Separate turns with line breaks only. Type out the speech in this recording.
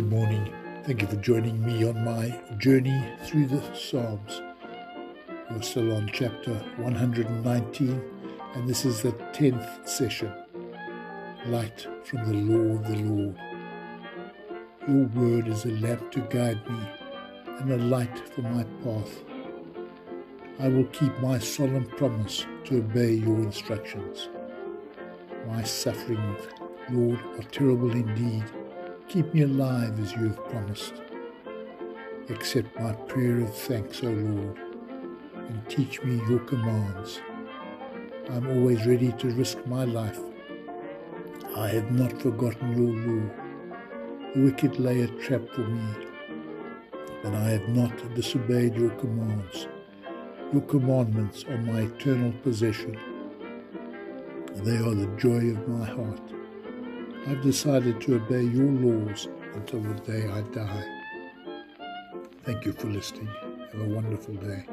Thank you for joining me on my journey through the Psalms. We're still on chapter 119, and this is the 10th session. Light from the law of the Lord. Your word is a lamp to guide me and a light for my path. I will keep my solemn promise to obey your instructions. My sufferings, Lord, are terrible indeed. Keep me alive as you have promised. Accept my prayer of thanks, O Lord, and teach me your commands. I am always ready to risk my life. I have not forgotten your law. The wicked lay a trap for me, but I have not disobeyed your commands. Your commandments are my eternal possession. They are the joy of my heart. I've decided to obey your laws until the day I die. Thank you for listening. Have a wonderful day.